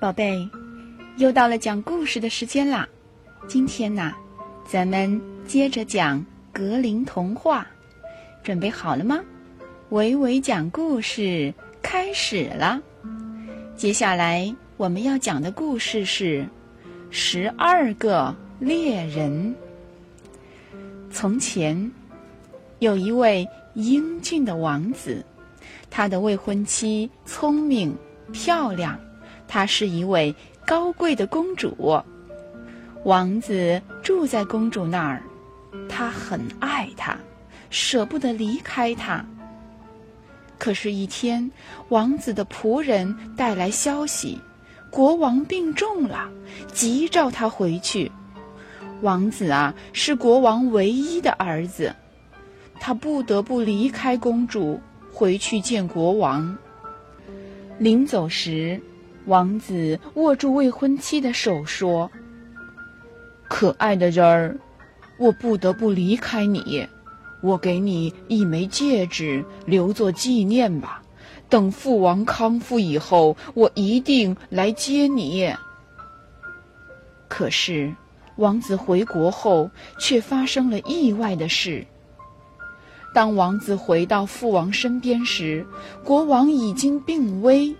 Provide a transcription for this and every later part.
宝贝，又到了讲故事的时间啦！今天呢，咱们接着讲格林童话，准备好了吗？维维讲故事开始了。接下来我们要讲的故事是《十二个猎人》。从前，有一位英俊的王子，他的未婚妻聪明漂亮。她是一位高贵的公主，王子住在公主那儿，他很爱她，舍不得离开她。可是，一天，王子的仆人带来消息，国王病重了，急召他回去。王子啊，是国王唯一的儿子，他不得不离开公主，回去见国王。临走时。王子握住未婚妻的手说：“可爱的人儿，我不得不离开你，我给你一枚戒指，留作纪念吧。等父王康复以后，我一定来接你。”可是，王子回国后却发生了意外的事。当王子回到父王身边时，国王已经病危。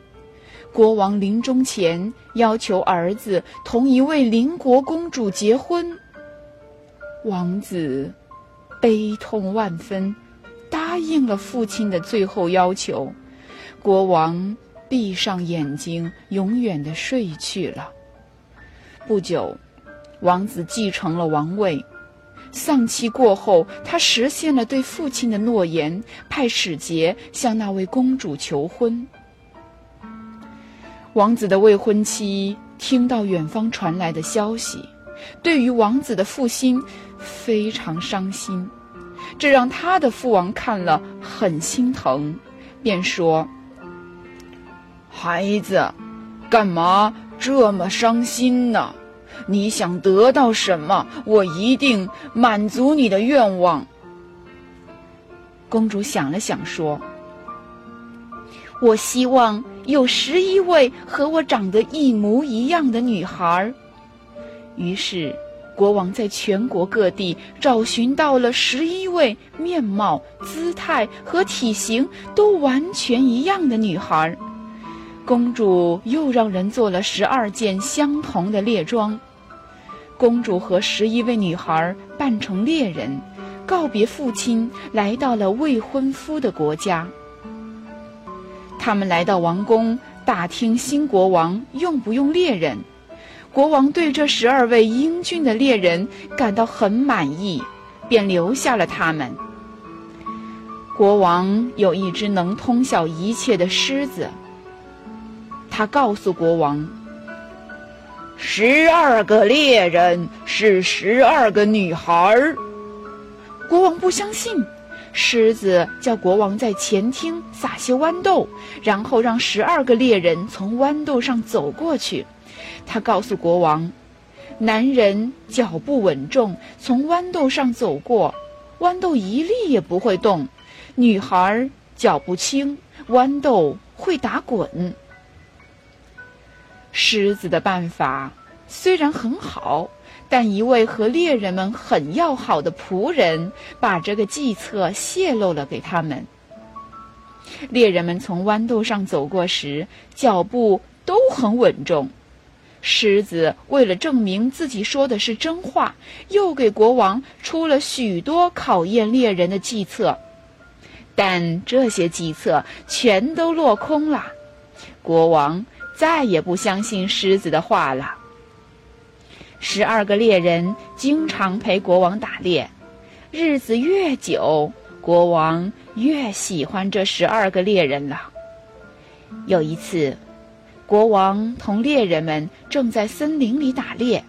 国王临终前要求儿子同一位邻国公主结婚。王子悲痛万分，答应了父亲的最后要求。国王闭上眼睛，永远的睡去了。不久，王子继承了王位。丧期过后，他实现了对父亲的诺言，派使节向那位公主求婚。王子的未婚妻听到远方传来的消息，对于王子的负心非常伤心，这让他的父王看了很心疼，便说：“孩子，干嘛这么伤心呢？你想得到什么，我一定满足你的愿望。”公主想了想说：“我希望。”有十一位和我长得一模一样的女孩。于是，国王在全国各地找寻到了十一位面貌、姿态和体型都完全一样的女孩。公主又让人做了十二件相同的猎装。公主和十一位女孩扮成猎人，告别父亲，来到了未婚夫的国家。他们来到王宫，打听新国王用不用猎人。国王对这十二位英俊的猎人感到很满意，便留下了他们。国王有一只能通晓一切的狮子，他告诉国王：“十二个猎人是十二个女孩儿。”国王不相信。狮子叫国王在前厅撒些豌豆，然后让十二个猎人从豌豆上走过去。他告诉国王，男人脚步稳重，从豌豆上走过，豌豆一粒也不会动；女孩脚步轻，豌豆会打滚。狮子的办法虽然很好。但一位和猎人们很要好的仆人把这个计策泄露了给他们。猎人们从豌豆上走过时，脚步都很稳重。狮子为了证明自己说的是真话，又给国王出了许多考验猎人的计策，但这些计策全都落空了。国王再也不相信狮子的话了。十二个猎人经常陪国王打猎，日子越久，国王越喜欢这十二个猎人了。有一次，国王同猎人们正在森林里打猎，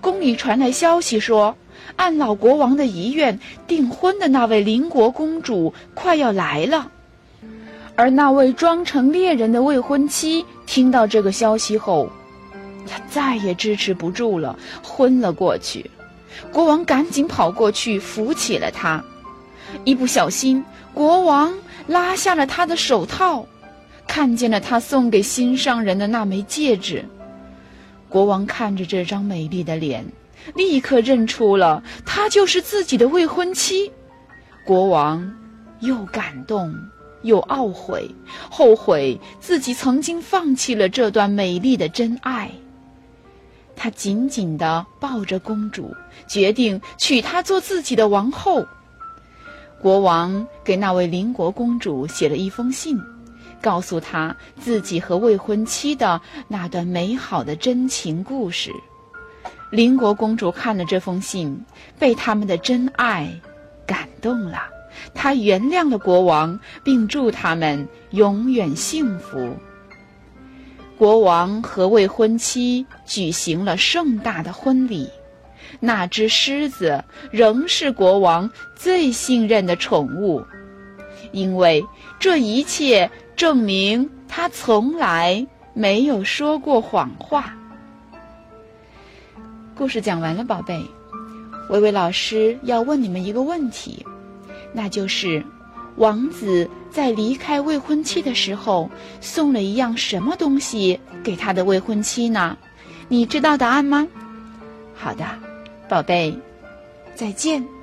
宫里传来消息说，按老国王的遗愿，订婚的那位邻国公主快要来了。而那位装成猎人的未婚妻听到这个消息后，他再也支持不住了，昏了过去。国王赶紧跑过去扶起了他，一不小心，国王拉下了他的手套，看见了他送给心上人的那枚戒指。国王看着这张美丽的脸，立刻认出了她就是自己的未婚妻。国王又感动又懊悔，后悔自己曾经放弃了这段美丽的真爱。他紧紧地抱着公主，决定娶她做自己的王后。国王给那位邻国公主写了一封信，告诉她自己和未婚妻的那段美好的真情故事。邻国公主看了这封信，被他们的真爱感动了，她原谅了国王，并祝他们永远幸福。国王和未婚妻举行了盛大的婚礼。那只狮子仍是国王最信任的宠物，因为这一切证明他从来没有说过谎话。故事讲完了，宝贝，维维老师要问你们一个问题，那就是：王子在离开未婚妻的时候送了一样什么东西给他的未婚妻呢？你知道答案吗？好的。宝贝，再见。